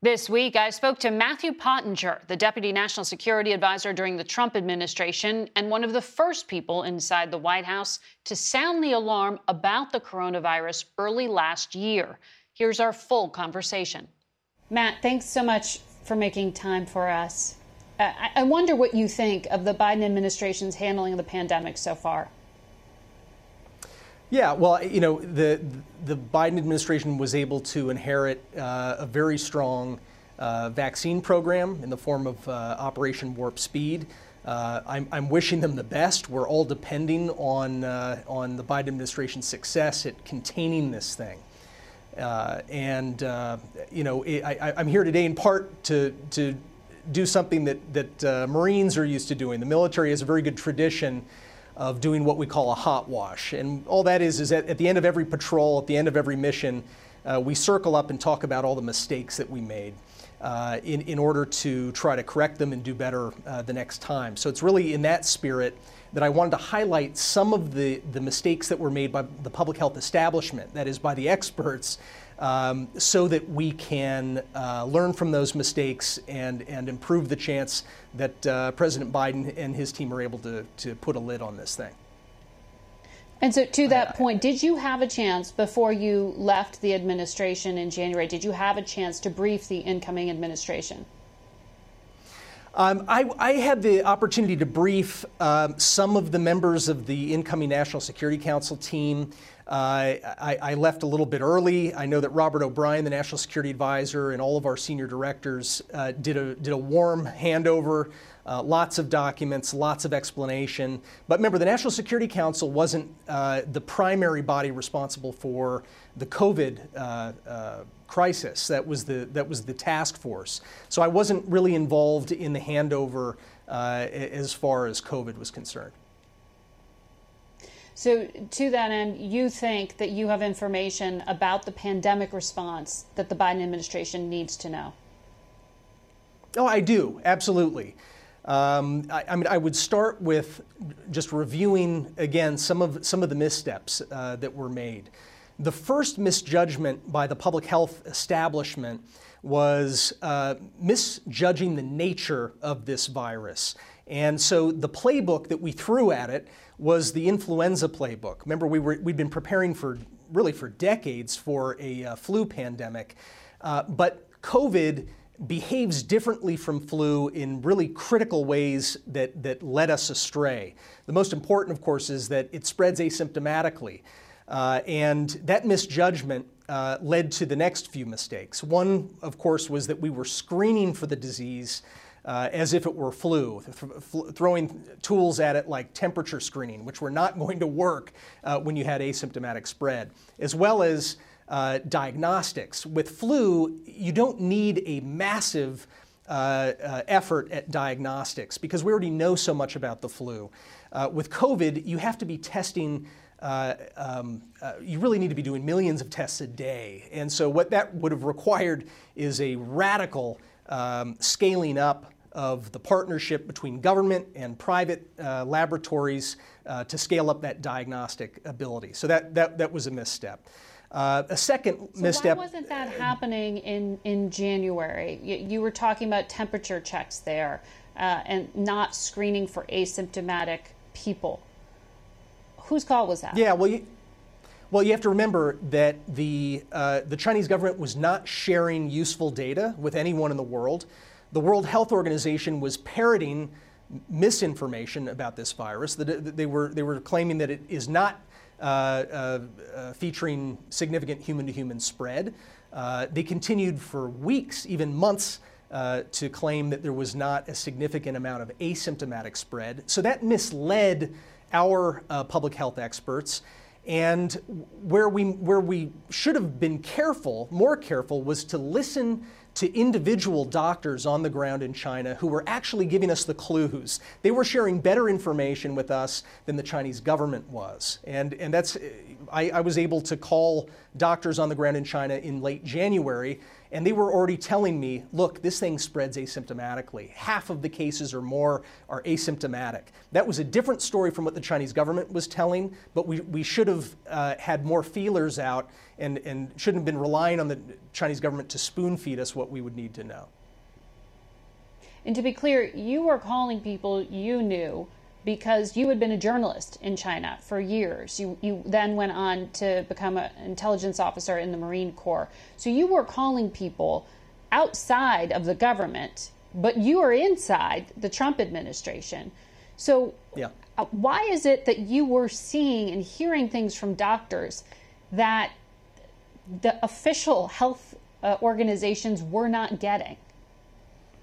This week, I spoke to Matthew Pottinger, the Deputy National Security Advisor during the Trump administration, and one of the first people inside the White House to sound the alarm about the coronavirus early last year. Here's our full conversation. Matt, thanks so much for making time for us. I wonder what you think of the Biden administration's handling of the pandemic so far. Yeah, well, you know, the the Biden administration was able to inherit uh, a very strong uh, vaccine program in the form of uh, Operation Warp Speed. Uh, I'm, I'm, wishing them the best. We're all depending on uh, on the Biden administration's success at containing this thing. Uh, and you know, it, I, I'm here today in part to to do something that that Marines are used to doing. The military has a very good tradition of doing what we call a hot wash. And all that is is that at the end of every patrol, at the end of every mission, uh, we circle up and talk about all the mistakes that we made. Uh, in, in order to try to correct them and do better uh, the next time. So it's really in that spirit that I wanted to highlight some of the, the mistakes that were made by the public health establishment, that is, by the experts, um, so that we can uh, learn from those mistakes and, and improve the chance that uh, President Biden and his team are able to, to put a lid on this thing. And so, to that point, did you have a chance before you left the administration in January? Did you have a chance to brief the incoming administration? Um, I, I, had the opportunity to brief um, some of the members of the incoming National Security Council team. Uh, I, I, left a little bit early. I know that Robert O'Brien, the National Security Advisor, and all of our senior directors uh, did, a, did a warm handover, uh, lots of documents, lots of explanation. But remember, the National Security Council wasn't uh, the primary body responsible for the COVID uh, uh, crisis. That was the, that was the task force. So I wasn't really involved in the handover as far as COVID was concerned. So, to that end, you think that you have information about the pandemic response that the Biden administration needs to know? Oh, I do, absolutely. Um, I, I, mean, I would start with just reviewing again some of some of the missteps uh, that were made. The first misjudgment by the public health establishment was uh, misjudging the nature of this virus. And so the playbook that we threw at it was the influenza playbook. Remember, we were, we'd been preparing for really for decades for a uh, flu pandemic, uh, but COVID behaves differently from flu in really critical ways that, that led us astray. The most important, of course, is that it spreads asymptomatically. Uh, and that misjudgment uh, led to the next few mistakes. One, of course, was that we were screening for the disease uh, as if it were flu, th- throwing tools at it like temperature screening, which were not going to work uh, when you had asymptomatic spread, as well as uh, diagnostics. With flu, you don't need a massive uh, uh, effort at diagnostics because we already know so much about the flu. Uh, with COVID, you have to be testing. Uh, um, uh, you really need to be doing millions of tests a day. And so, what that would have required is a radical um, scaling up of the partnership between government and private uh, laboratories uh, to scale up that diagnostic ability. So that, that, that was a misstep. Uh, a second so misstep. Why wasn't that happening in, in January? You, you were talking about temperature checks there uh, and not screening for asymptomatic people. Whose call was that? Yeah, well, you, well, you have to remember that the, uh, the Chinese government was not sharing useful data with anyone in the world. The World Health Organization was parroting misinformation about this virus. They were, they were claiming that it is not uh, uh, uh featuring significant human to human spread. Uh, they continued for weeks, even months, uh, to claim that there was not a significant amount of asymptomatic spread. So that misled our public health experts. And where we, where we should have been careful, more careful, was to listen to individual doctors on the ground in China who were actually giving us the clues. They were sharing better information with us than the Chinese government was. And, and that's, I, I was able to call doctors on the ground in China in late January and they were already telling me, look, this thing spreads asymptomatically. Half of the cases or more are asymptomatic. That was a different story from what the Chinese government was telling, but we, we should have uh, had more feelers out and, and shouldn't have been relying on the Chinese government to spoon feed us what we would need to know. And to be clear, you were calling people you knew because you had been a journalist in China for years. You, you then went on to become an intelligence officer in the Marine Corps. So you were calling people outside of the government, but you are inside the Trump administration. So, yeah. Uh, why is it that you were seeing and hearing things from doctors that the official health uh, organizations were not getting?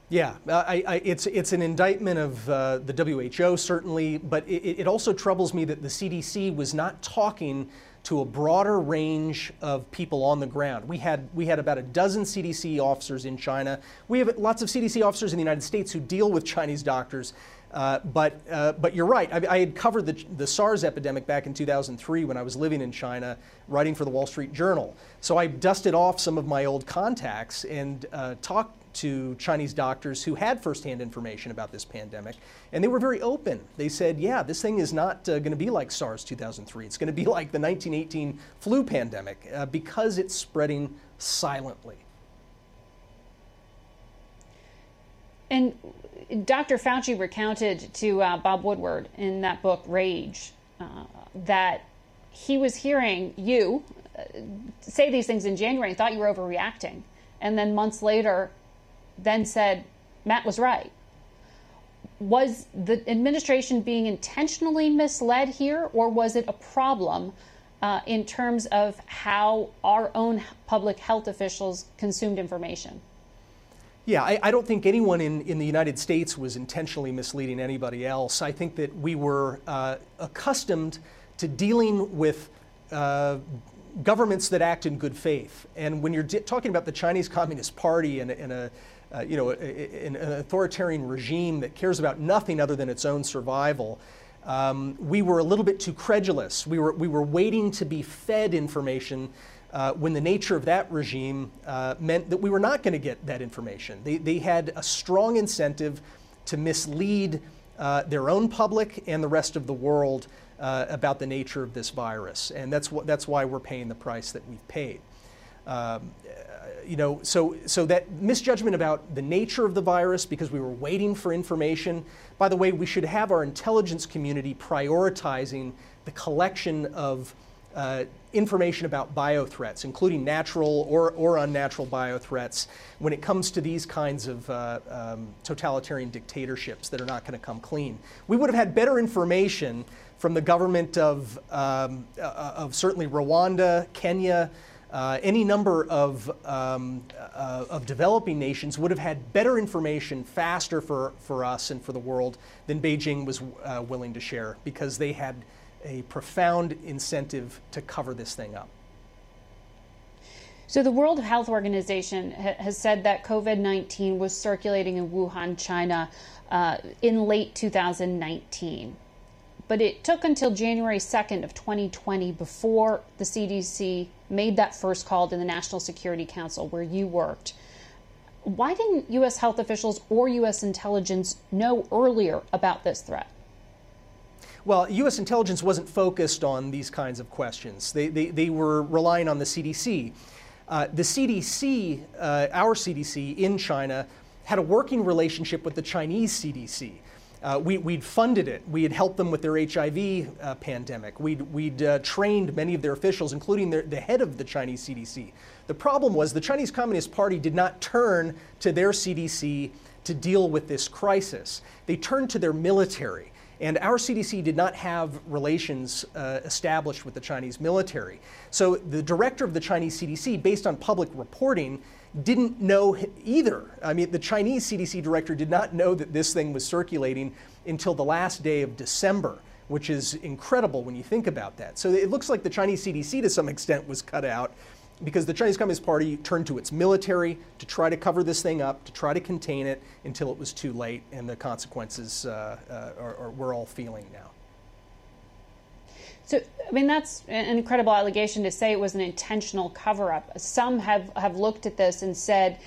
Yeah, uh, I, I, it's, it's an indictment of uh, the WHO, certainly, but it, it, also troubles me that the CDC was not talking to a broader range of people on the ground. We had, we had about a dozen CDC officers in China. We have lots of CDC officers in the United States who deal with Chinese doctors. Uh, but, uh, but you're right. I, I, had covered the, the SARS epidemic back in 2003 when I was living in China, writing for the Wall Street Journal. So I dusted off some of my old contacts and uh, talked to Chinese doctors who had firsthand information about this pandemic, and they were very open. They said, yeah, this thing is not uh, going to be like SARS 2003. It's going to be like the 1918 flu pandemic uh, because it's spreading silently. And Dr. Fauci recounted to uh, Bob Woodward in that book, Rage, uh, that he was hearing you uh, say these things in January and thought you were overreacting. And then months later, then said Matt was right. Was the administration being intentionally misled here, or was it a problem uh, in terms of how our own public health officials consumed information? Yeah, I, I, don't think anyone in, in the United States was intentionally misleading anybody else. I think that we were uh, accustomed to dealing with uh, governments that act in good faith. And when you're talking about the Chinese Communist Party and, and a uh, you know, an, an authoritarian regime that cares about nothing other than its own survival, um, we were a little bit too credulous. We were, we were waiting to be fed information uh, when the nature of that regime uh, meant that we were not going to get that information. They, they had a strong incentive to mislead uh, their own public and the rest of the world uh, about the nature of this virus. And that's, what, that's why we're paying the price that we've paid. Um, you know, so, so that misjudgment about the nature of the virus because we were waiting for information. By the way, we should have our intelligence community prioritizing the collection of uh, information about biothreats, including natural or, or unnatural biothreats, when it comes to these kinds of uh, um, totalitarian dictatorships that are not going to come clean. We would have had better information from the government of, um, uh, of certainly Rwanda, Kenya, uh, any number of, um, uh, of developing nations would have had better information faster for, for us and for the world than Beijing was uh, willing to share because they had a profound incentive to cover this thing up. So, the World Health Organization ha- has said that COVID 19 was circulating in Wuhan, China uh, in late 2019 but it took until January 2nd of 2020 before the CDC made that first call to the National Security Council where you worked. Why didn't U.S. health officials or U.S. intelligence know earlier about this threat? Well, U.S. intelligence wasn't focused on these kinds of questions. They, they, they were relying on the CDC. Uh, the CDC, uh, our CDC in China, had a working relationship with the Chinese CDC. Uh, we, would funded it. We had helped them with their HIV uh, pandemic. We'd, we'd uh, trained many of their officials, including their, the head of the Chinese CDC. The problem was the Chinese Communist Party did not turn to their CDC to deal with this crisis. They turned to their military. And our CDC did not have relations uh, established with the Chinese military. So the director of the Chinese CDC, based on public reporting, didn't know either. I mean, the Chinese CDC director did not know that this thing was circulating until the last day of December, which is incredible when you think about that. So it looks like the Chinese CDC, to some extent, was cut out because the Chinese Communist Party turned to its military to try to cover this thing up, to try to contain it until it was too late, and the consequences uh, uh, are, are, we're all feeling now. So, I mean, that's an incredible allegation to say it was an intentional cover up. Some have, have looked at this and said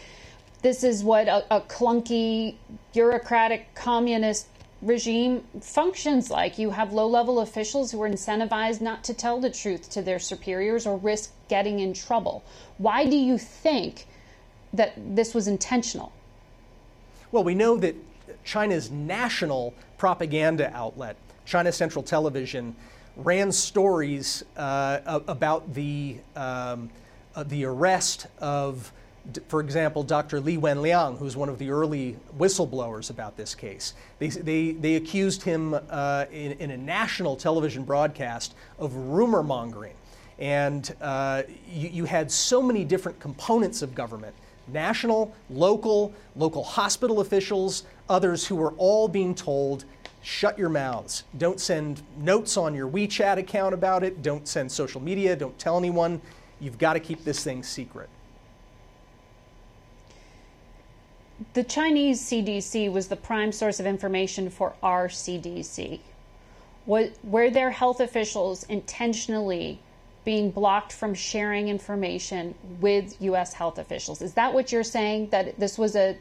this is what a, a clunky, bureaucratic, communist regime functions like. You have low level officials who are incentivized not to tell the truth to their superiors or risk getting in trouble. Why do you think that this was intentional? Well, we know that China's national propaganda outlet, China Central Television, ran stories uh, about the, um, uh, the arrest of, for example, Dr. Li Wenliang, who's one of the early whistleblowers about this case. They, they, they accused him uh, in, in, a national television broadcast of rumor mongering. And uh, you, you had so many different components of government national, local, local hospital officials, others who were all being told shut your mouths. Don't send notes on your WeChat account about it. Don't send social media. Don't tell anyone. You've got to keep this thing secret. The Chinese CDC was the prime source of information for our CDC. Were their health officials intentionally being blocked from sharing information with U.S. health officials? Is that what you're saying? That this was a,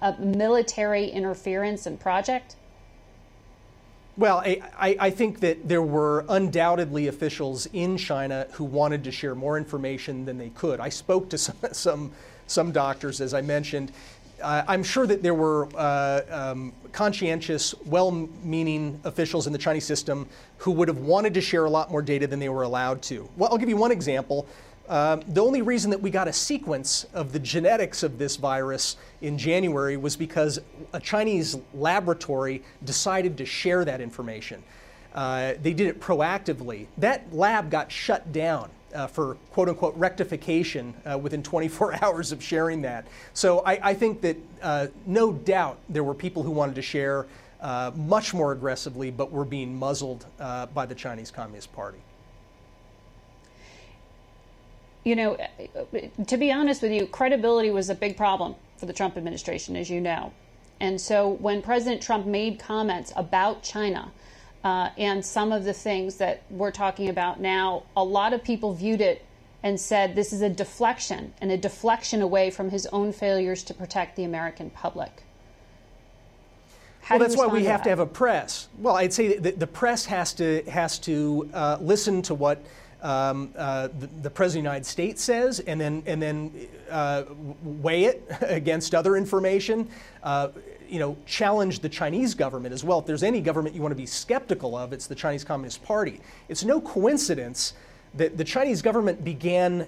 a military interference and project? Well, I, I, think that there were undoubtedly officials in China who wanted to share more information than they could. I spoke to some, some, some doctors, as I mentioned. Uh, I'm sure that there were uh, um, conscientious, well meaning officials in the Chinese system who would have wanted to share a lot more data than they were allowed to. Well, I'll give you one example. Um, the only reason that we got a sequence of the genetics of this virus in January was because a Chinese laboratory decided to share that information. Uh, they did it proactively. That lab got shut down uh, for quote unquote rectification uh, within 24 hours of sharing that. So I, I think that uh, no doubt there were people who wanted to share uh, much more aggressively, but were being muzzled uh, by the Chinese Communist Party you know, to be honest with you, credibility was a big problem for the Trump administration, as you know. And so when President Trump made comments about China uh, and some of the things that we're talking about now, a lot of people viewed it and said this is a deflection and a deflection away from his own failures to protect the American public. How well, that's why we to have that? to have a press. Well, I'd say that the press has to has to uh, listen to what um, uh, the, the, President of the United States says, and then, and then uh, weigh it against other information. Uh, you know, challenge the Chinese government as well. If there's any government you want to be skeptical of, it's the Chinese Communist Party. It's no coincidence that the Chinese government began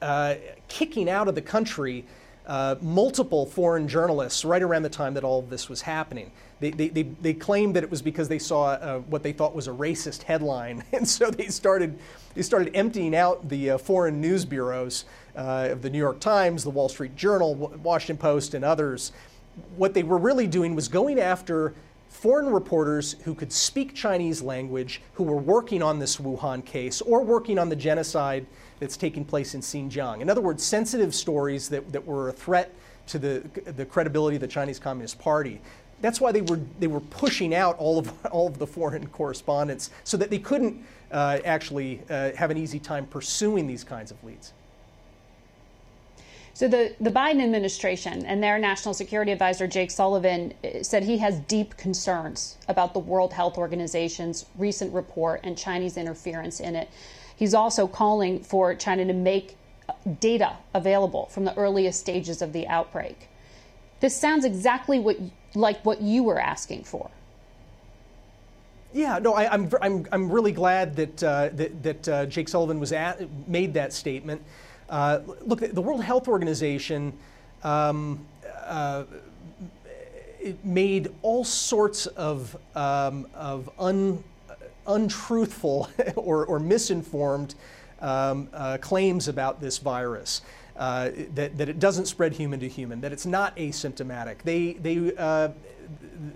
uh, kicking out of the country uh, multiple foreign journalists right around the time that all of this was happening. They, they, they, they claimed that it was because they saw uh, what they thought was a racist headline, and so they started, they started emptying out the uh, foreign news bureaus uh, of the New York Times, the Wall Street Journal, Washington Post, and others. What they were really doing was going after foreign reporters who could speak Chinese language, who were working on this Wuhan case or working on the genocide that's taking place in Xinjiang. In other words, sensitive stories that, that were a threat to the, the credibility of the Chinese Communist Party. That's why they were, they were pushing out all of, all of the foreign correspondents so that they couldn't uh, actually uh, have an easy time pursuing these kinds of leads. So the, the Biden administration and their national security advisor Jake Sullivan uh, said he has deep concerns about the World Health Organization's recent report and Chinese interference in it. He's also calling for China to make data available from the earliest stages of the outbreak. This sounds exactly what like what you were asking for. Yeah, no, I, am I'm, I'm, I'm really glad that, uh, that, that uh, Jake Sullivan was at, made that statement. Uh, look, the World Health Organization um, uh, made all sorts of, um, of un, untruthful or, or misinformed um, uh, claims about this virus. Uh, that, that it doesn't spread human to human, that it's not asymptomatic. They, they, uh,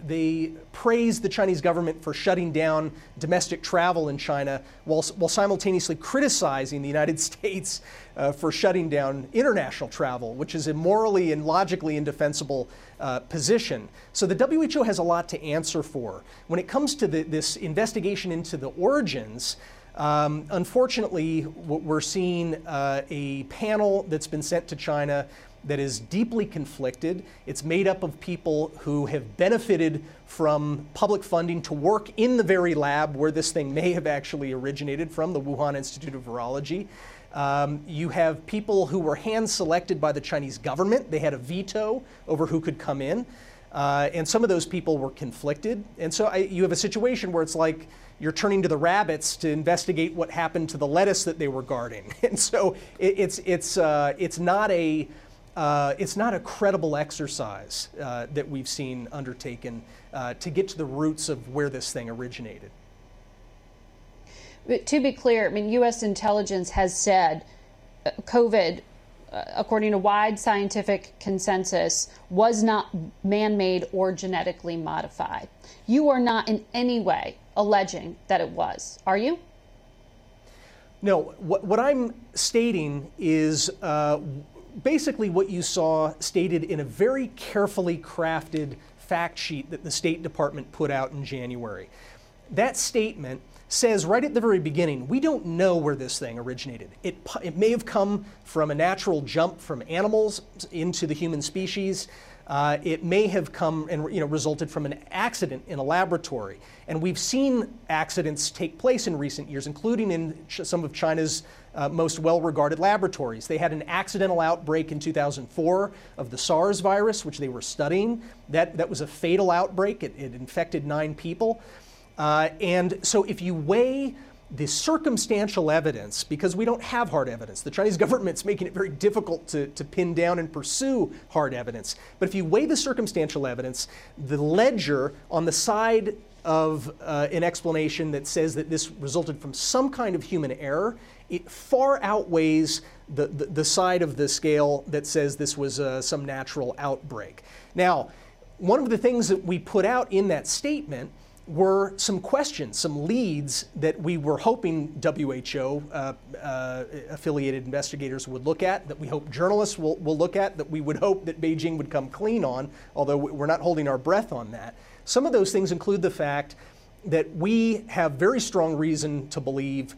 they praised the Chinese government for shutting down domestic travel in China while, while simultaneously criticizing the United States uh, for shutting down international travel, which is a morally and logically indefensible uh, position. So the WHO has a lot to answer for. When it comes to the, this investigation into the origins, um, unfortunately, we're seeing uh, a panel that's been sent to China that is deeply conflicted. It's made up of people who have benefited from public funding to work in the very lab where this thing may have actually originated from, the Wuhan Institute of Virology. Um, you have people who were hand selected by the Chinese government. They had a veto over who could come in. Uh, and some of those people were conflicted. And so I, you have a situation where it's like you're turning to the rabbits to investigate what happened to the lettuce that they were guarding. And so it, it's, it's, uh, it's not a uh, it's not a credible exercise uh, that we've seen undertaken uh, to get to the roots of where this thing originated. But to be clear, I mean, U.S. intelligence has said uh, COVID, uh, according to wide scientific consensus, was not man made or genetically modified. You are not in any way alleging that it was, are you? No, what, what I'm stating is uh, basically what you saw stated in a very carefully crafted fact sheet that the State Department put out in January. That statement says right at the very beginning, we don't know where this thing originated. It, it may have come from a natural jump from animals into the human species. Uh, it may have come and you know, resulted from an accident in a laboratory. And we've seen accidents take place in recent years, including in some of China's uh, most well regarded laboratories. They had an accidental outbreak in 2004 of the SARS virus, which they were studying. That, that was a fatal outbreak, it, it infected nine people. Uh, and so if you weigh the circumstantial evidence, because we don't have hard evidence. The Chinese government's making it very difficult to, to pin down and pursue hard evidence. But if you weigh the circumstantial evidence, the ledger on the side of uh, an explanation that says that this resulted from some kind of human error, it far outweighs the, the, the side of the scale that says this was uh, some natural outbreak. Now, one of the things that we put out in that statement were some questions, some leads that we were hoping WHO uh, uh, affiliated investigators would look at, that we hope journalists will, will look at, that we would hope that Beijing would come clean on, although we're not holding our breath on that. Some of those things include the fact that we have very strong reason to believe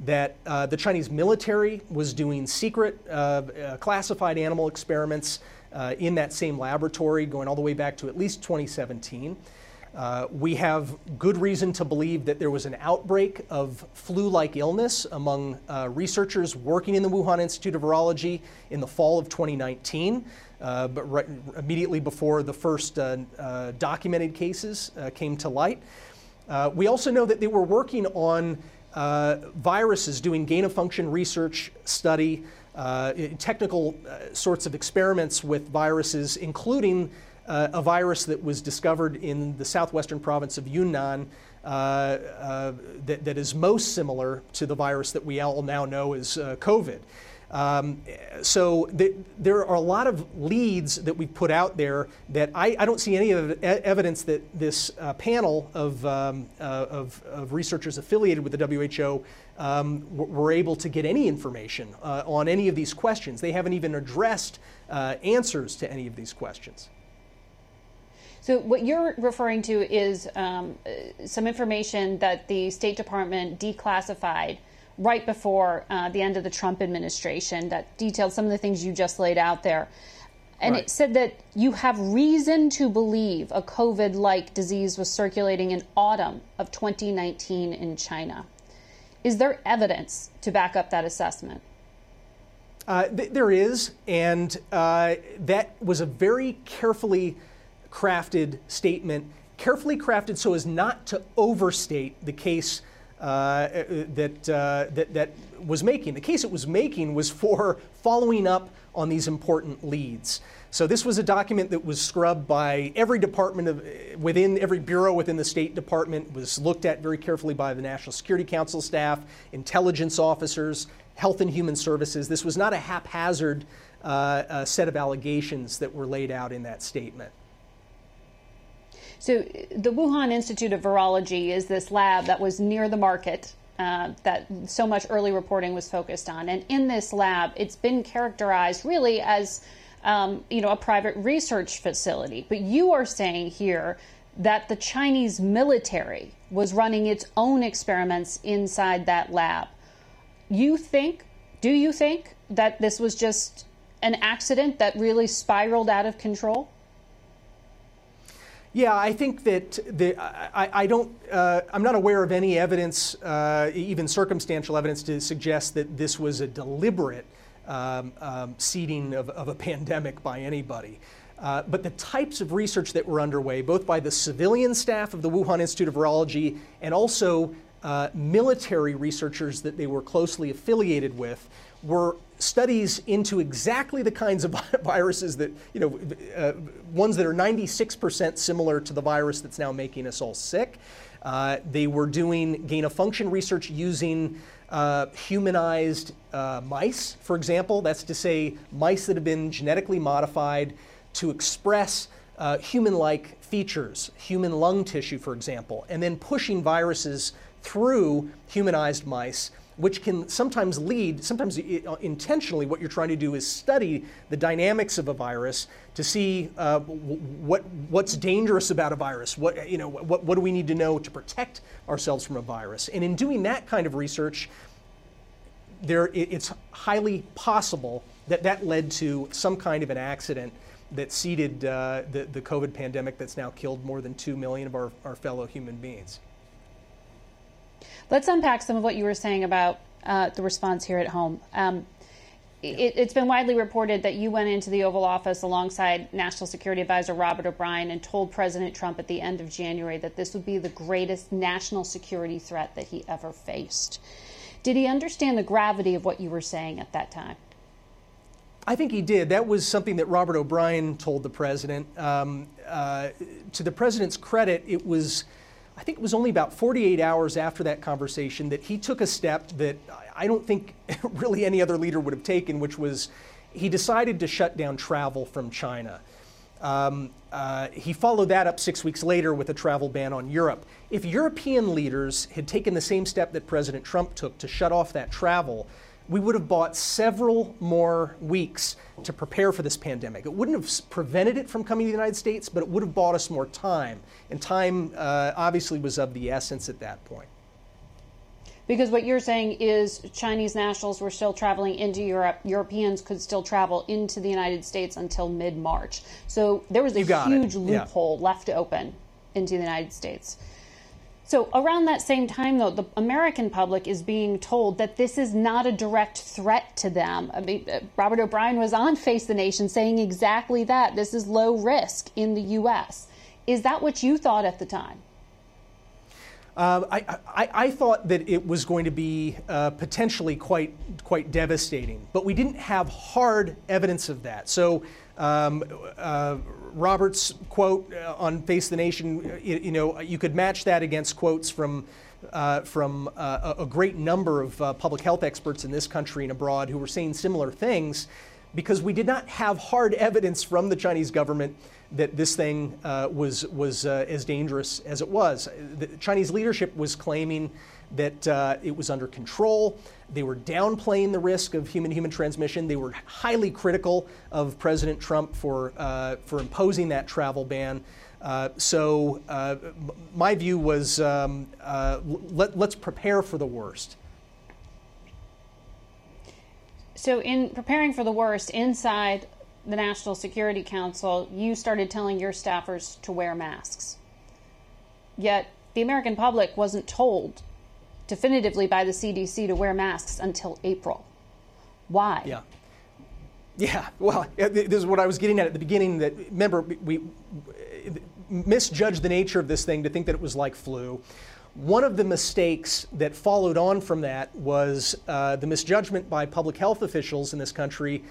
that uh, the Chinese military was doing secret uh, uh, classified animal experiments uh, in that same laboratory going all the way back to at least 2017. Uh, we have good reason to believe that there was an outbreak of flu like illness among researchers working in the Wuhan Institute of Virology in the fall of 2019, uh, but right, immediately before the first uh, uh, documented cases came to light. we also know that they were working on viruses, doing gain of function research study, technical sorts of experiments with viruses, including uh, a virus that was discovered in the southwestern province of Yunnan uh, uh, that, that is most similar to the virus that we all now know as uh, COVID. Um, so th- there are a lot of leads that we've put out there that I, I don't see any of evidence that this uh, panel of, um, uh, of, of, researchers affiliated with the WHO um, were able to get any information uh, on any of these questions. They haven't even addressed answers to any of these questions. So, what you're referring to is um, some information that the State Department declassified right before uh, the end of the Trump administration that detailed some of the things you just laid out there. And right. it said that you have reason to believe a COVID like disease was circulating in autumn of 2019 in China. Is there evidence to back up that assessment? Uh, th- there is, and uh, that was a very carefully crafted statement, carefully crafted so as not to overstate the case uh, uh that, uh, that, that was making. The case it was making was for following up on these important leads. So this was a document that was scrubbed by every department of, within every bureau within the State Department, was looked at very carefully by the National Security Council staff, intelligence officers, Health and Human Services. This was not a haphazard uh, uh, set of allegations that were laid out in that statement. So, the Wuhan Institute of Virology is this lab that was near the market uh, that so much early reporting was focused on. And in this lab, it's been characterized really as um, you know, a private research facility. But you are saying here that the Chinese military was running its own experiments inside that lab you think, do you think that this was just an accident that really spiraled out of control? Yeah, I think that the, I, I don't, uh, I'm not aware of any evidence, uh, even circumstantial evidence, to suggest that this was a deliberate um, um, seeding of, of, a pandemic by anybody. Uh, but the types of research that were underway, both by the civilian staff of the Wuhan Institute of Virology and also uh, military researchers that they were closely affiliated with were studies into exactly the kinds of viruses that, you know, uh, ones that are 96% similar to the virus that's now making us all sick. Uh, they were doing gain of function research using uh, humanized uh, mice, for example. That's to say, mice that have been genetically modified to express uh, human like features, human lung tissue, for example, and then pushing viruses through humanized mice, which can sometimes lead, sometimes intentionally, what you're trying to do is study the dynamics of a virus to see uh, what, what's dangerous about a virus. What, you know, what, what do we need to know to protect ourselves from a virus? And in doing that kind of research, there, it's highly possible that that led to some kind of an accident that seeded uh, the, the COVID pandemic that's now killed more than 2 million of our, our fellow human beings. Let's unpack some of what you were saying about uh, the response here at home. Um, it, has been widely reported that you went into the Oval Office alongside National Security Advisor Robert O'Brien and told President Trump at the end of January that this would be the greatest national security threat that he ever faced. Did he understand the gravity of what you were saying at that time? I think he did. That was something that Robert O'Brien told the president. Um, uh, to the president's credit, it was I think it was only about 48 hours after that conversation that he took a step that I don't think really any other leader would have taken, which was he decided to shut down travel from China. Um, uh, he followed that up six weeks later with a travel ban on Europe. If European leaders had taken the same step that President Trump took to shut off that travel, we would have bought several more weeks to prepare for this pandemic. It wouldn't have prevented it from coming to the United States, but it would have bought us more time. And time uh, obviously was of the essence at that point. Because what you're saying is Chinese nationals were still traveling into Europe. Europeans could still travel into the United States until mid March. So there was a huge it. loophole yeah. left open into the United States. So, around that same time, though, the American public is being told that this is not a direct threat to them. I mean, uh, Robert O'Brien was on Face the Nation saying exactly that. This is low risk in the U.S. Is that what you thought at the time? Uh, I, I, I, thought that it was going to be uh, potentially quite quite devastating, but we didn't have hard evidence of that. So um, uh, Robert's quote uh, on Face the Nation, uh, you, you, know, you could match that against quotes from uh, from uh, a great number of public health experts in this country and abroad who were saying similar things because we did not have hard evidence from the Chinese government that this thing uh, was, was as dangerous as it was. The Chinese leadership was claiming that uh, it was under control. They were downplaying the risk of human human transmission. They were highly critical of President Trump for, uh, for imposing that travel ban. Uh, so, uh, my view was um, uh, let, let's prepare for the worst. So, in preparing for the worst inside the National Security Council, you started telling your staffers to wear masks. Yet, the American public wasn't told definitively by the CDC to wear masks until April. Why? Yeah. Yeah, well, this is what I was getting at at the beginning. That remember, we misjudged the nature of this thing to think that it was like flu. One of the mistakes that followed on from that was uh, the misjudgment by public health officials in this country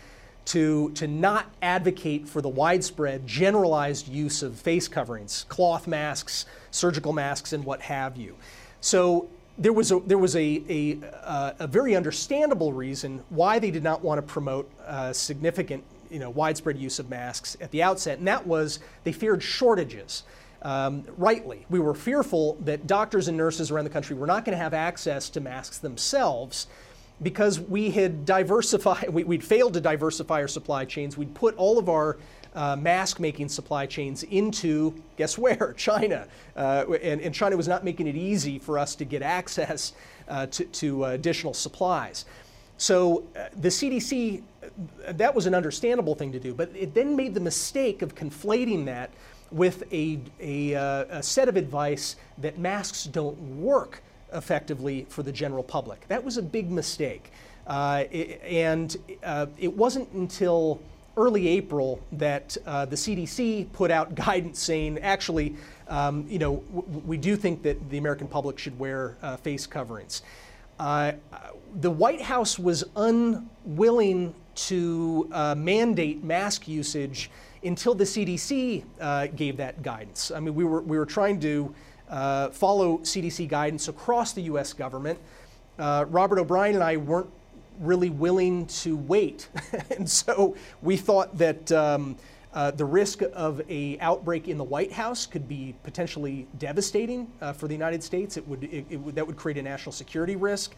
to, to not advocate for the widespread, generalized use of face coverings, cloth masks, surgical masks, and what have you. So there was a, there was a, a, uh, a very understandable reason why they did not want to promote uh, significant, you know, widespread use of masks at the outset, and that was they feared shortages um, rightly. We were fearful that doctors and nurses around the country were not going to have access to masks themselves because we had diversified, we, would failed to diversify our supply chains. We'd put all of our uh, mask making supply chains into, guess where? China. Uh, and, and, China was not making it easy for us to get access uh, to, to additional supplies. So uh, the CDC, that was an understandable thing to do, but it then made the mistake of conflating that with a, a, uh, a set of advice that masks don't work effectively for the general public. That was a big mistake. Uh, it, and uh, it wasn't until early April that uh, the CDC put out guidance saying, actually, um, you know, w- we do think that the American public should wear uh, face coverings. Uh, the White House was unwilling to uh, mandate mask usage until the CDC gave that guidance. I mean, we were, we were trying to uh, follow CDC guidance across the US government. Uh, Robert O'Brien and I weren't really willing to wait. and so we thought that um, uh, the risk of a outbreak in the White House could be potentially devastating uh, for the United States. It would, it, it would, that would create a national security risk.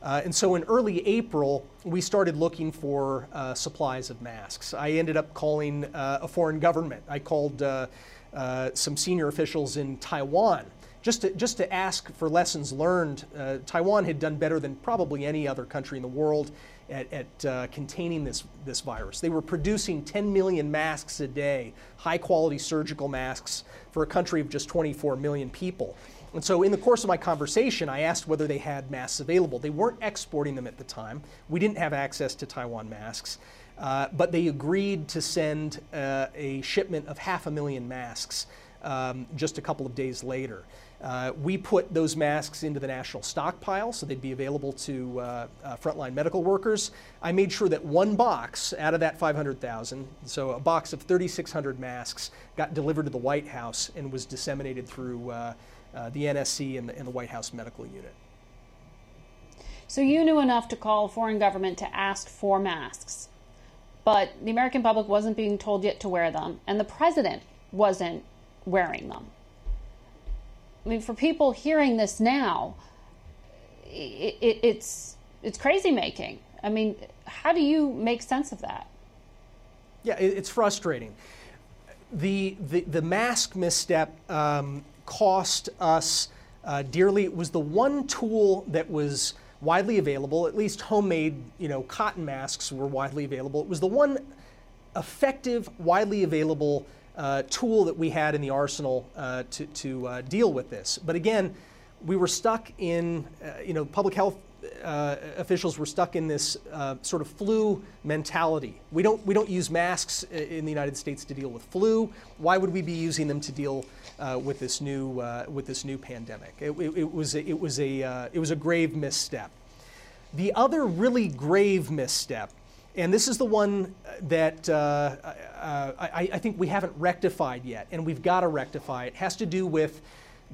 Uh, and so in early April, we started looking for uh, supplies of masks. I ended up calling uh, a foreign government. I called uh, uh, some senior officials in Taiwan just to, just to ask for lessons learned. Uh, Taiwan had done better than probably any other country in the world at, at containing this, this virus. They were producing 10 million masks a day, high quality surgical masks for a country of just 24 million people. And so, in the course of my conversation, I asked whether they had masks available. They weren't exporting them at the time. We didn't have access to Taiwan masks. Uh, but they agreed to send uh, a shipment of half a million masks um, just a couple of days later. Uh, we put those masks into the national stockpile so they'd be available to uh, uh, frontline medical workers. I made sure that one box out of that 500,000, so a box of 3,600 masks, got delivered to the White House and was disseminated through uh, uh, the NSC and the, and the White House Medical Unit. So you knew enough to call a foreign government to ask for masks, but the American public wasn't being told yet to wear them, and the president wasn't wearing them. I mean, for people hearing this now, it, it, it's it's crazy making. I mean, how do you make sense of that? Yeah, it, it's frustrating. The, the the mask misstep um, cost us uh, dearly. It was the one tool that was widely available, at least homemade, you know, cotton masks were widely available. It was the one effective, widely available uh, tool that we had in the arsenal uh, to, to uh, deal with this. But again, we were stuck in, uh, you know, public health officials were stuck in this sort of flu mentality. We don't, we don't use masks in the United States to deal with flu. Why would we be using them to deal with this new, with this new pandemic? It, it, it was, a, it, was a, it was a grave misstep. The other really grave misstep, and this is the one that uh, I, I think we haven't rectified yet, and we've got to rectify. It, has to do with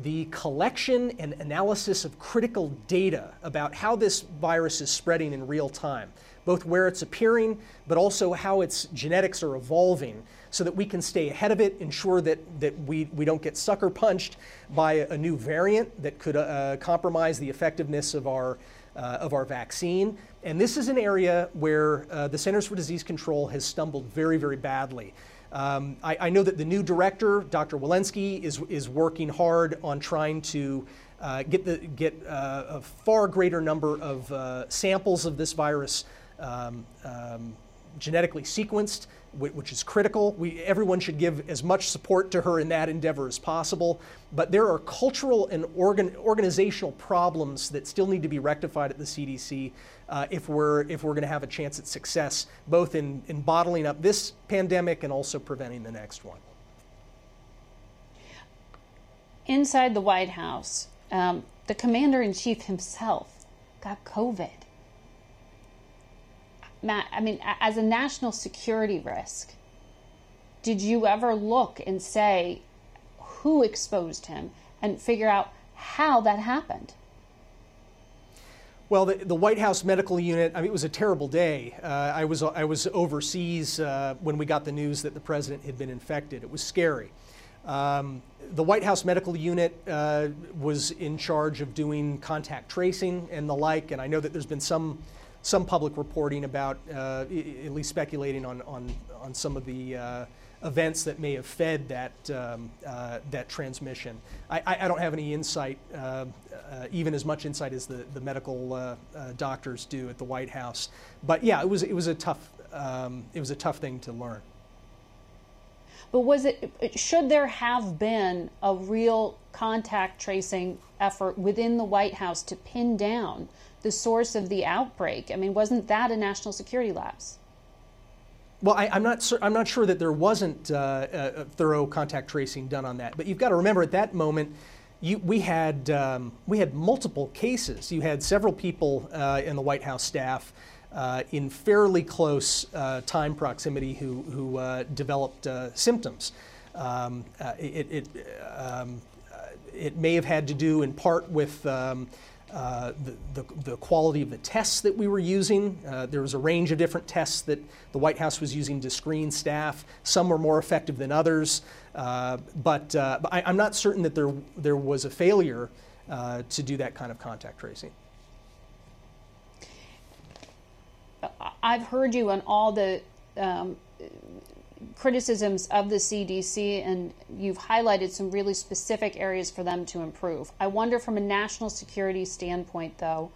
the collection and analysis of critical data about how this virus is spreading in real time, both where it's appearing, but also how its genetics are evolving, so that we can stay ahead of it, ensure that, that we, we don't get sucker punched by a, new variant that could uh, compromise the effectiveness of our, uh, of our vaccine. And this is an area where uh, the Centers for Disease Control has stumbled very, very badly. Um, I, I, know that the new director, Dr. Walensky, is, is working hard on trying to uh, get, the, get uh, a far greater number of uh, samples of this virus um, um, genetically sequenced, which is critical. We, everyone should give as much support to her in that endeavor as possible. But there are cultural and organ, organizational problems that still need to be rectified at the CDC uh, if we're, if we're going to have a chance at success, both in, in bottling up this pandemic and also preventing the next one. Inside the White House, um, the commander in chief himself got COVID. Matt, I mean, as a national security risk, did you ever look and say who exposed him and figure out how that happened? Well, the, the, White House medical unit, I mean, it was a terrible day. Uh, I, was, I was overseas uh, when we got the news that the president had been infected. It was scary. Um, the White House medical unit uh, was in charge of doing contact tracing and the like, and I know that there's been some some public reporting about, uh, at least speculating on, on, on some of the uh, events that may have fed that, um, uh, that transmission. I, I, don't have any insight, uh, uh, even as much insight as the, the medical uh, doctors do at the White House. But yeah, it was, it was, a, tough, um, it was a tough thing to learn. But was it, should there have been a real contact tracing effort within the White House to pin down the source of the outbreak? I mean, wasn't that a national security lapse? Well, I, am not. I'm not sure that there wasn't uh, a thorough contact tracing done on that. But you've got to remember, at that moment, you, we had um, we had multiple cases. You had several people uh, in the White House staff uh, in fairly close uh, time proximity who who uh, developed uh, symptoms. Um, it it, um, it may have had to do in part with um, uh, the, the, quality of the tests that we were using. Uh, there was a range of different tests that the White House was using to screen staff. Some were more effective than others, uh, but, uh, but I, am not certain that there, there was a failure uh, to do that kind of contact tracing. I've heard you on all the um, criticisms of the CDC, and you've highlighted some really specific areas for them to improve. I wonder, from a national security standpoint, though,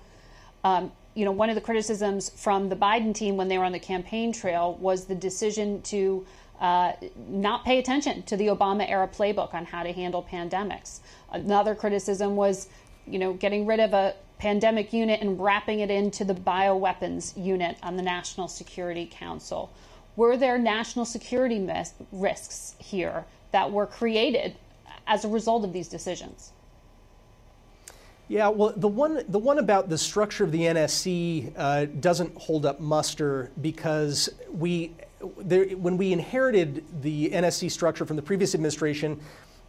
um, you know, one of the criticisms from the Biden team when they were on the campaign trail was the decision to uh, not pay attention to the Obama era playbook on how to handle pandemics. Another criticism was, you know, getting rid of a pandemic unit and wrapping it into the bioweapons unit on the National Security Council. Were there national security risks here that were created as a result of these decisions? Yeah, well, the one the one about the structure of the NSC uh, doesn't hold up muster because we there, when we inherited the NSC structure from the previous administration,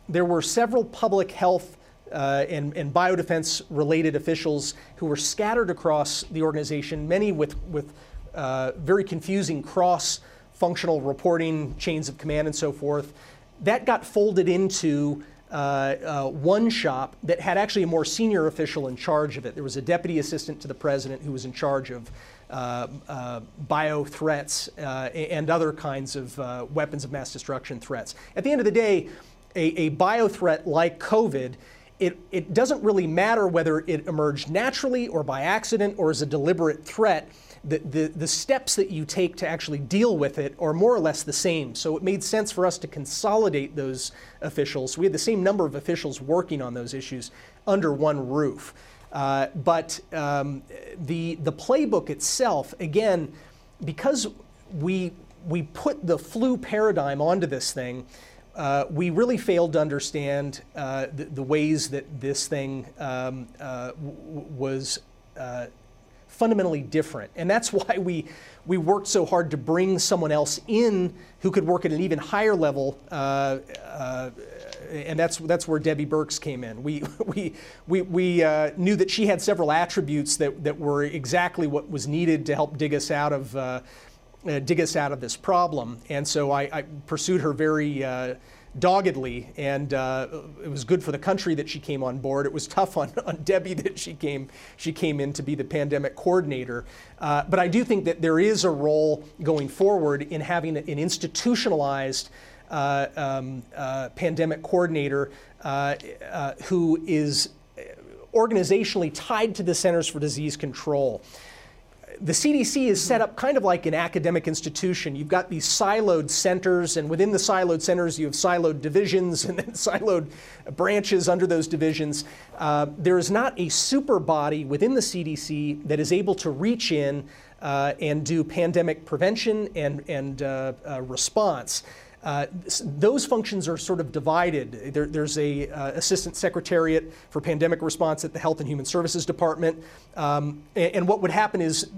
there were several public health uh, and, and biodefense related officials who were scattered across the organization, many with with uh, very confusing cross functional reporting, chains of command, and so forth. That got folded into uh, uh, one shop that had actually a more senior official in charge of it. There was a deputy assistant to the president who was in charge of uh, uh bio threats uh, and other kinds of uh, weapons of mass destruction threats. At the end of the day, a, a bio threat like COVID it, it, doesn't really matter whether it emerged naturally or by accident or as a deliberate threat the, the, the steps that you take to actually deal with it are more or less the same. So it made sense for us to consolidate those officials. We had the same number of officials working on those issues under one roof. Uh, but um, the, the playbook itself, again, because we, we put the flu paradigm onto this thing, uh, we really failed to understand uh, the, the, ways that this thing um, uh, w- was uh, fundamentally different. And that's why we, we worked so hard to bring someone else in who could work at an even higher level. Uh, uh, and that's, that's where Debbie Birx came in. We, we, we, we uh, knew that she had several attributes that, that were exactly what was needed to help dig us out of, uh, uh, dig us out of this problem. And so I, I pursued her very uh, doggedly, and uh, it was good for the country that she came on board. It was tough on, on Debbie that she came she came in to be the pandemic coordinator. Uh, but I do think that there is a role going forward in having an institutionalized uh, um, uh, pandemic coordinator uh, uh, who is organizationally tied to the Centers for Disease Control the CDC is set up kind of like an academic institution. You've got these siloed centers, and within the siloed centers, you have siloed divisions and then siloed branches under those divisions. Uh, there is not a super body within the CDC that is able to reach in uh, and do pandemic prevention and, and uh, uh response. Uh, those functions are sort of divided. There, there's a uh, assistant secretariat for pandemic response at the Health and Human Services Department, um, and, and, what would happen is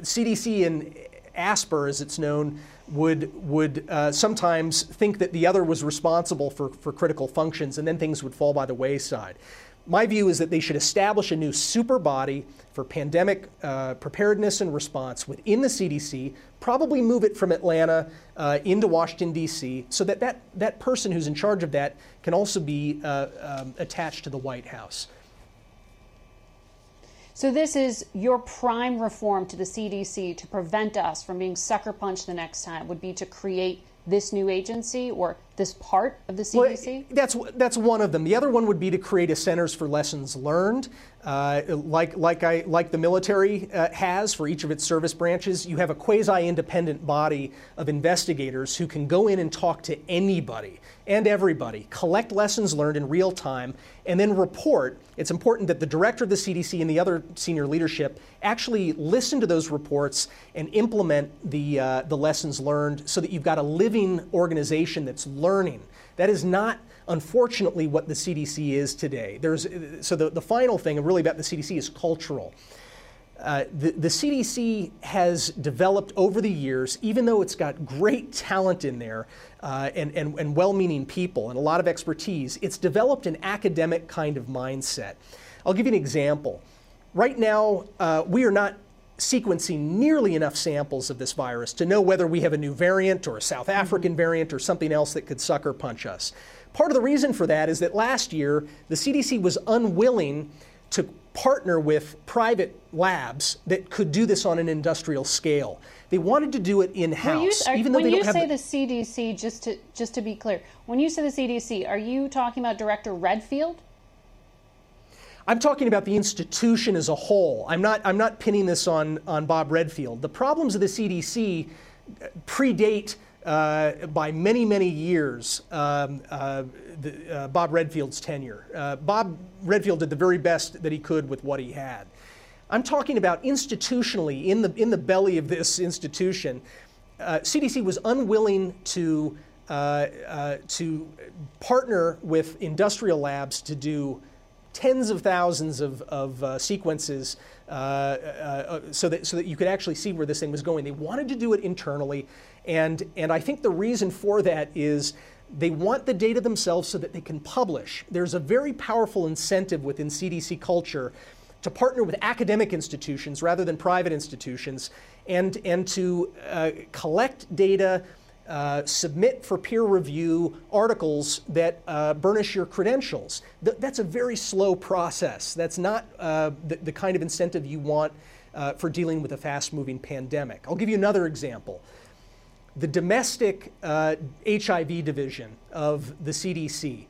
CDC and ASPR, as it's known, would would uh, sometimes think that the other was responsible for, for critical functions, and then things would fall by the wayside. My view is that they should establish a new super body for pandemic uh, preparedness and response within the CDC, probably move it from Atlanta uh, into Washington, D.C., so that, that that person who's in charge of that can also be uh, um, attached to the White House. So, this is your prime reform to the CDC to prevent us from being sucker punched the next time, would be to create this new agency or this part of the CDC? Well, that's that's one of them. The other one would be to create a Centers for Lessons Learned, uh, like like I like the military uh, has for each of its service branches. You have a quasi-independent body of investigators who can go in and talk to anybody and everybody, collect lessons learned in real time, and then report. It's important that the director of the CDC and the other senior leadership actually listen to those reports and implement the, uh, the lessons learned so that you've got a living organization that's learning. That is not unfortunately what the CDC is today. There's, so the, the final thing really about the CDC is cultural. Uh, the, the, CDC has developed over the years, even though it's got great talent in there uh, and, and, and well meaning people and a lot of expertise, it's developed an academic kind of mindset. I'll give you an example. Right now, uh, we are not sequencing nearly enough samples of this virus to know whether we have a new variant or a South mm-hmm. African variant or something else that could sucker punch us. Part of the reason for that is that last year the CDC was unwilling to partner with private labs that could do this on an industrial scale. They wanted to do it in house, even though they don't have. When you say the, the CDC, just to just to be clear, when you say the CDC, are you talking about Director Redfield? I'm talking about the institution as a whole. I'm not, I'm not pinning this on, on Bob Redfield. The problems of the CDC predate uh, by many, many years um, uh, the, uh, Bob Redfield's tenure. Uh, Bob Redfield did the very best that he could with what he had. I'm talking about institutionally, in the, in the belly of this institution, CDC uh, was unwilling to, uh, to partner with industrial labs to do tens of thousands of, of uh, sequences uh, uh, so, that, so that you could actually see where this thing was going. They wanted to do it internally, and, and I think the reason for that is they want the data themselves so that they can publish. There's a very powerful incentive within CDC culture to partner with academic institutions rather than private institutions and, and to uh, collect data uh, submit for peer review articles that uh, burnish your credentials. Th- that's a very slow process. That's not uh, the, the, kind of incentive you want uh, for dealing with a fast moving pandemic. I'll give you another example. The domestic HIV uh, division of the CDC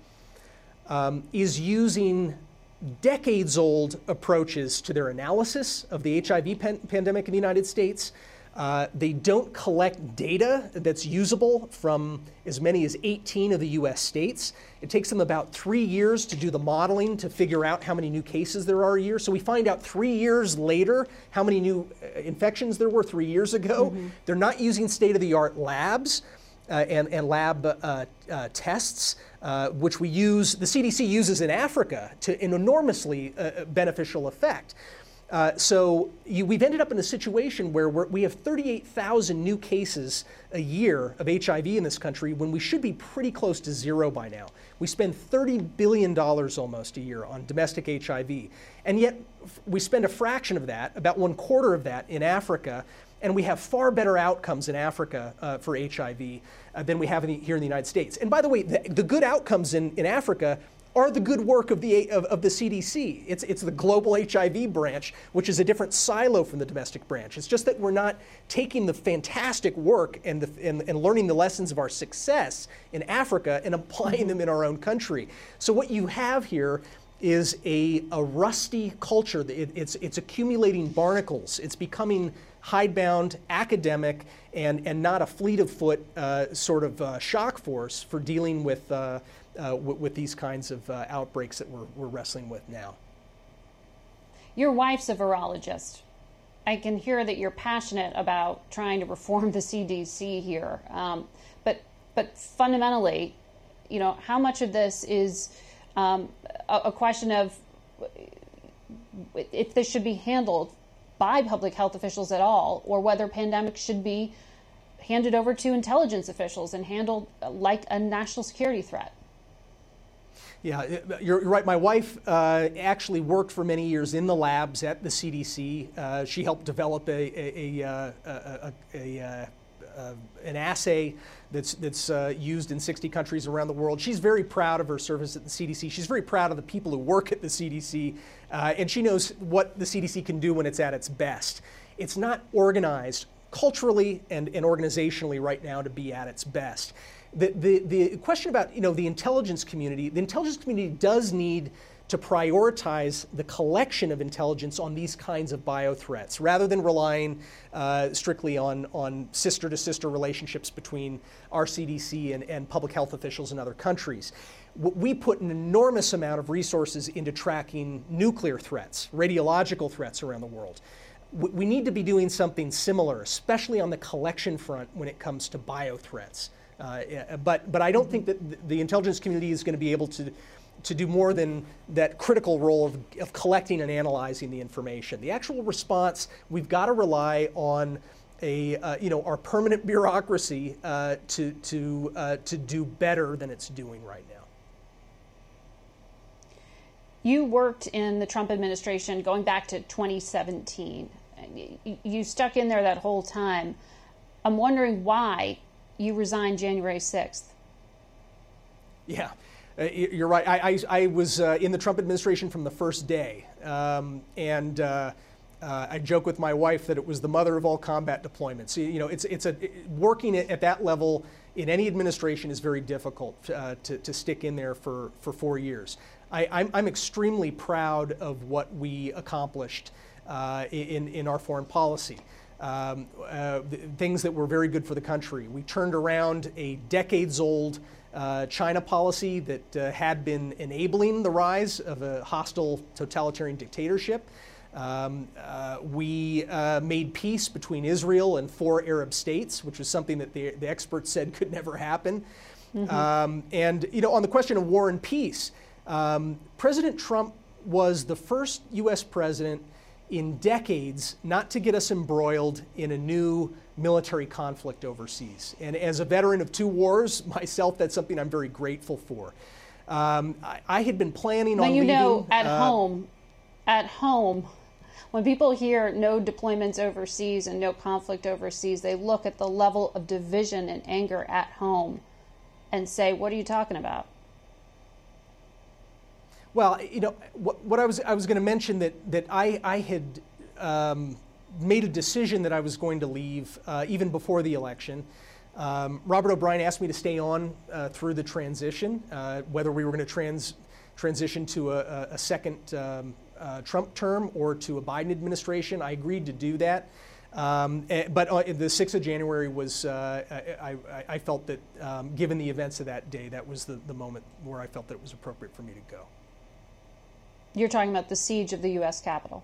um, is using decades old approaches to their analysis of the HIV pan- pandemic in the United States uh, they don't collect data that's usable from as many as 18 of the US states. It takes them about three years to do the modeling to figure out how many new cases there are a year. So we find out three years later how many new uh, infections there were three years ago. Mm-hmm. They're not using state of the art labs. Uh, and, and, lab uh, uh, tests, uh, which we use, the CDC uses in Africa to an enormously beneficial effect. Uh, so you, we've ended up in a situation where we have 38,000 new cases a year of HIV in this country when we should be pretty close to zero by now. We spend $30 billion almost a year on domestic HIV. And yet we spend a fraction of that, about one quarter of that, in Africa. And we have far better outcomes in Africa uh, for HIV uh, than we have in the, here in the United States. And by the way, the, the good outcomes in, in Africa are the good work of the, of, of, the CDC. It's, it's the global HIV branch, which is a different silo from the domestic branch. It's just that we're not taking the fantastic work and, the, and, and learning the lessons of our success in Africa and applying them in our own country. So, what you have here is a, a rusty culture. It, it's, it's accumulating barnacles. It's becoming hidebound, academic, and, and not a fleet of foot uh, sort of uh, shock force for dealing with, uh, uh with these kinds of uh, outbreaks that we're, we're wrestling with now. Your wife's a virologist. I can hear that you're passionate about trying to reform the CDC here. Um, but, but fundamentally, you know, how much of this is um, a, a question of if this should be handled by public health officials at all, or whether pandemics should be handed over to intelligence officials and handled like a national security threat. Yeah, you're right. My wife uh, actually worked for many years in the labs at the CDC. Uh, she helped develop a, a, a, a, a uh, an assay that's, that's uh, used in 60 countries around the world. She's very proud of her service at the CDC. She's very proud of the people who work at the CDC, uh, and she knows what the CDC can do when it's at its best. It's not organized culturally and, and organizationally right now to be at its best. The, the, the question about you know, the intelligence community, the intelligence community does need to prioritize the collection of intelligence on these kinds of bio threats rather than relying uh, strictly on, on sister to sister relationships between our CDC and, and public health officials in other countries. We put an enormous amount of resources into tracking nuclear threats, radiological threats around the world. We need to be doing something similar, especially on the collection front when it comes to bio threats. Uh, but, but I don't think that the intelligence community is going to be able to to do more than that critical role of, of collecting and analyzing the information. The actual response, we've got to rely on a, uh, you know, our permanent bureaucracy uh, to, to, uh, to do better than it's doing right now. You worked in the Trump administration going back to 2017. You stuck in there that whole time. I'm wondering why you resigned January 6th. Yeah. Uh, you're right. I, I, I was uh, in the Trump administration from the first day. Um, and uh, uh, I joke with my wife that it was the mother of all combat deployments. You know, it's, it's a, working at that level in any administration is very difficult uh, to, to stick in there for, for four years. I, I'm, I'm extremely proud of what we accomplished in, in our foreign policy. Um, things that were very good for the country. We turned around a decades old uh, China policy that uh, had been enabling the rise of a hostile totalitarian dictatorship. Um, uh, we uh, made peace between Israel and four Arab states, which was something that the, the experts said could never happen. Mm-hmm. Um, and you know, on the question of war and peace, um, President Trump was the first U.S. president in decades not to get us embroiled in a new military conflict overseas. And as a veteran of two wars myself, that's something I'm very grateful for. Um, I, I, had been planning on. you leaving, know, at uh, home, at home, when people hear no deployments overseas and no conflict overseas, they look at the level of division and anger at home and say, "What are you talking about?" Well, you know, what, what I was I was going to mention that that I I had. Um, made a decision that I was going to leave uh, even before the election. Um, Robert O'Brien asked me to stay on uh, through the transition, uh, whether we were going to trans- transition to a, a second um, uh, Trump term or to a Biden administration. I agreed to do that. Um, eh, but uh, the 6th of January was, uh, I, I, I, felt that um, given the events of that day, that was the, the moment where I felt that it was appropriate for me to go. You're talking about the siege of the U.S. Capitol.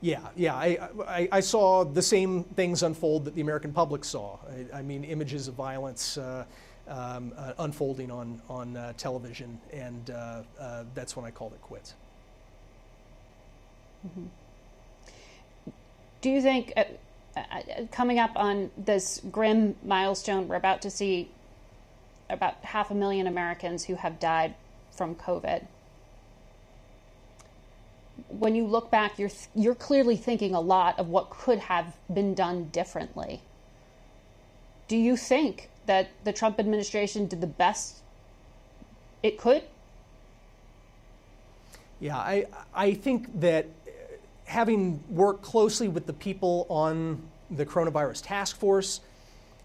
Yeah, yeah. I, I, I, saw the same things unfold that the American public saw. I, I mean, images of violence uh, um, uh, unfolding on, on uh, television, and uh, uh, that's when I called it quits. Mm-hmm. Do you think, uh, coming up on this grim milestone, we're about to see about half a million Americans who have died from COVID? When you look back, you're you're clearly thinking a lot of what could have been done differently. Do you think that the Trump administration did the best it could? Yeah, I I think that having worked closely with the people on the coronavirus task force,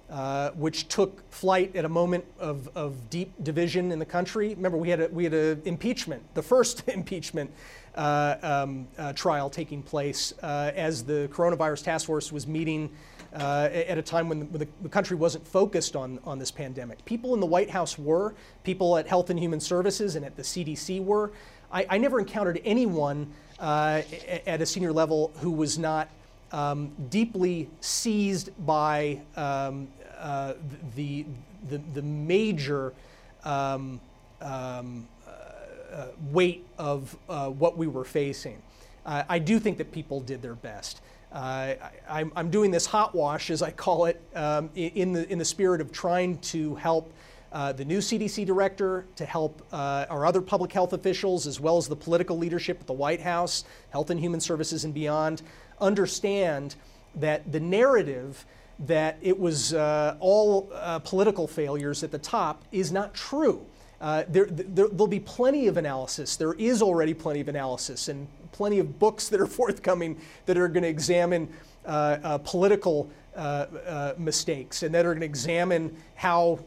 uh, which took flight at a moment of, of deep division in the country. Remember, we had a, we had an impeachment, the first impeachment uh, um, uh, trial taking place uh, as the coronavirus task force was meeting uh, at a time when, the, the, country wasn't focused on, on this pandemic. People in the White House were, people at Health and Human Services and at the CDC were. I, I never encountered anyone uh, at a senior level who was not um, deeply seized by um, uh, the, the, the, major um, um uh, uh, weight of uh, what we were facing. I do think that people did their best. Uh, I, am doing this hot wash, as I call it, um, in, the, in the spirit of trying to help uh, the new CDC director, to help uh, our other public health officials, as well as the political leadership at the White House, Health and Human Services, and beyond, understand that the narrative that it was uh, all uh, political failures at the top is not true. Uh, there, there, will be plenty of analysis. There is already plenty of analysis and plenty of books that are forthcoming that are going to examine uh, uh, political uh, uh, mistakes and that are going to examine how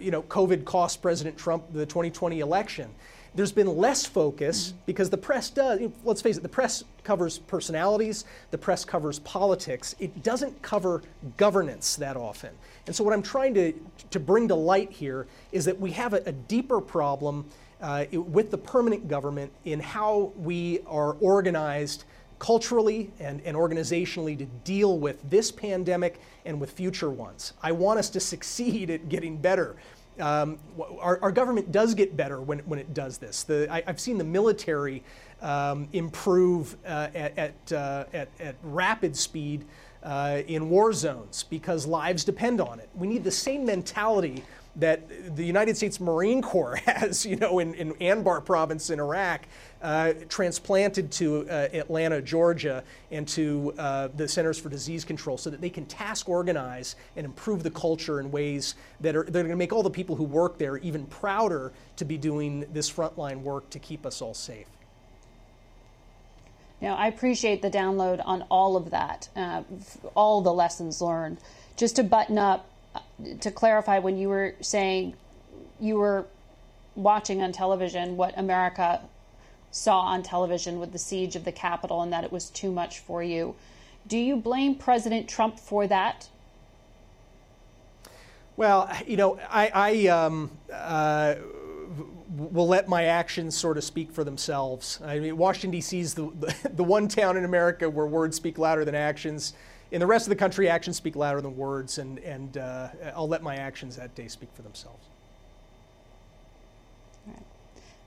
you know COVID cost President Trump the 2020 election. There's been less focus because the press does. Let's face it, the press covers personalities, the press covers politics. It doesn't cover governance that often. And so, what I'm trying to, to bring to light here is that we have a, a deeper problem uh, with the permanent government in how we are organized culturally and, and organizationally to deal with this pandemic and with future ones. I want us to succeed at getting better um, our, our, government does get better when, when it does this. The, I, have seen the military um, improve uh, at, at, uh, at, at, rapid speed uh, in war zones because lives depend on it. We need the same mentality that the United States Marine Corps has, you know, in, in Anbar province in Iraq, uh, transplanted to uh, Atlanta, Georgia, and to uh, the Centers for Disease Control so that they can task organize and improve the culture in ways that are, that are going to make all the people who work there even prouder to be doing this frontline work to keep us all safe. Now, I appreciate the download on all of that, uh, all the lessons learned. Just to button up, to clarify when you were saying you were watching on television what America saw on television with the siege of the Capitol and that it was too much for you. Do you blame President Trump for that? Well, you know, I, I um, uh, will let my actions sort of speak for themselves. I mean, Washington, D.C. is the, the, one town in America where words speak louder than actions in the rest of the country, actions speak louder than words, and, and uh, I'll let my actions that day speak for themselves. All right,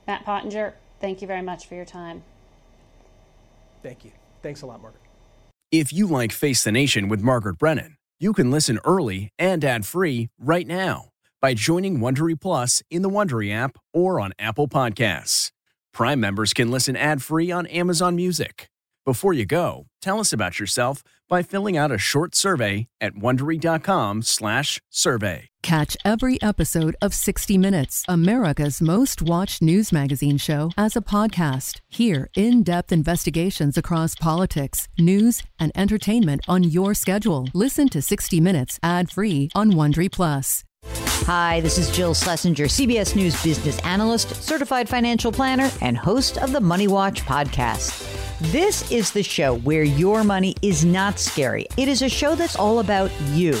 Matt Pottinger, thank you very much for your time. Thank you. Thanks a lot, Margaret. If you like Face the Nation with Margaret Brennan, you can listen early and ad free right now by joining Wondery Plus in the Wondery app or on Apple Podcasts. Prime members can listen ad free on Amazon Music. Before you go, tell us about yourself by filling out a short survey at wondery.com/survey. Catch every episode of 60 Minutes, America's most watched news magazine show as a podcast. Hear in-depth investigations across politics, news, and entertainment on your schedule. Listen to 60 Minutes ad-free on Wondery Plus. Hi, this is Jill Schlesinger, CBS News business analyst, certified financial planner, and host of the Money Watch podcast. This is the show where your money is not scary. It is a show that's all about you.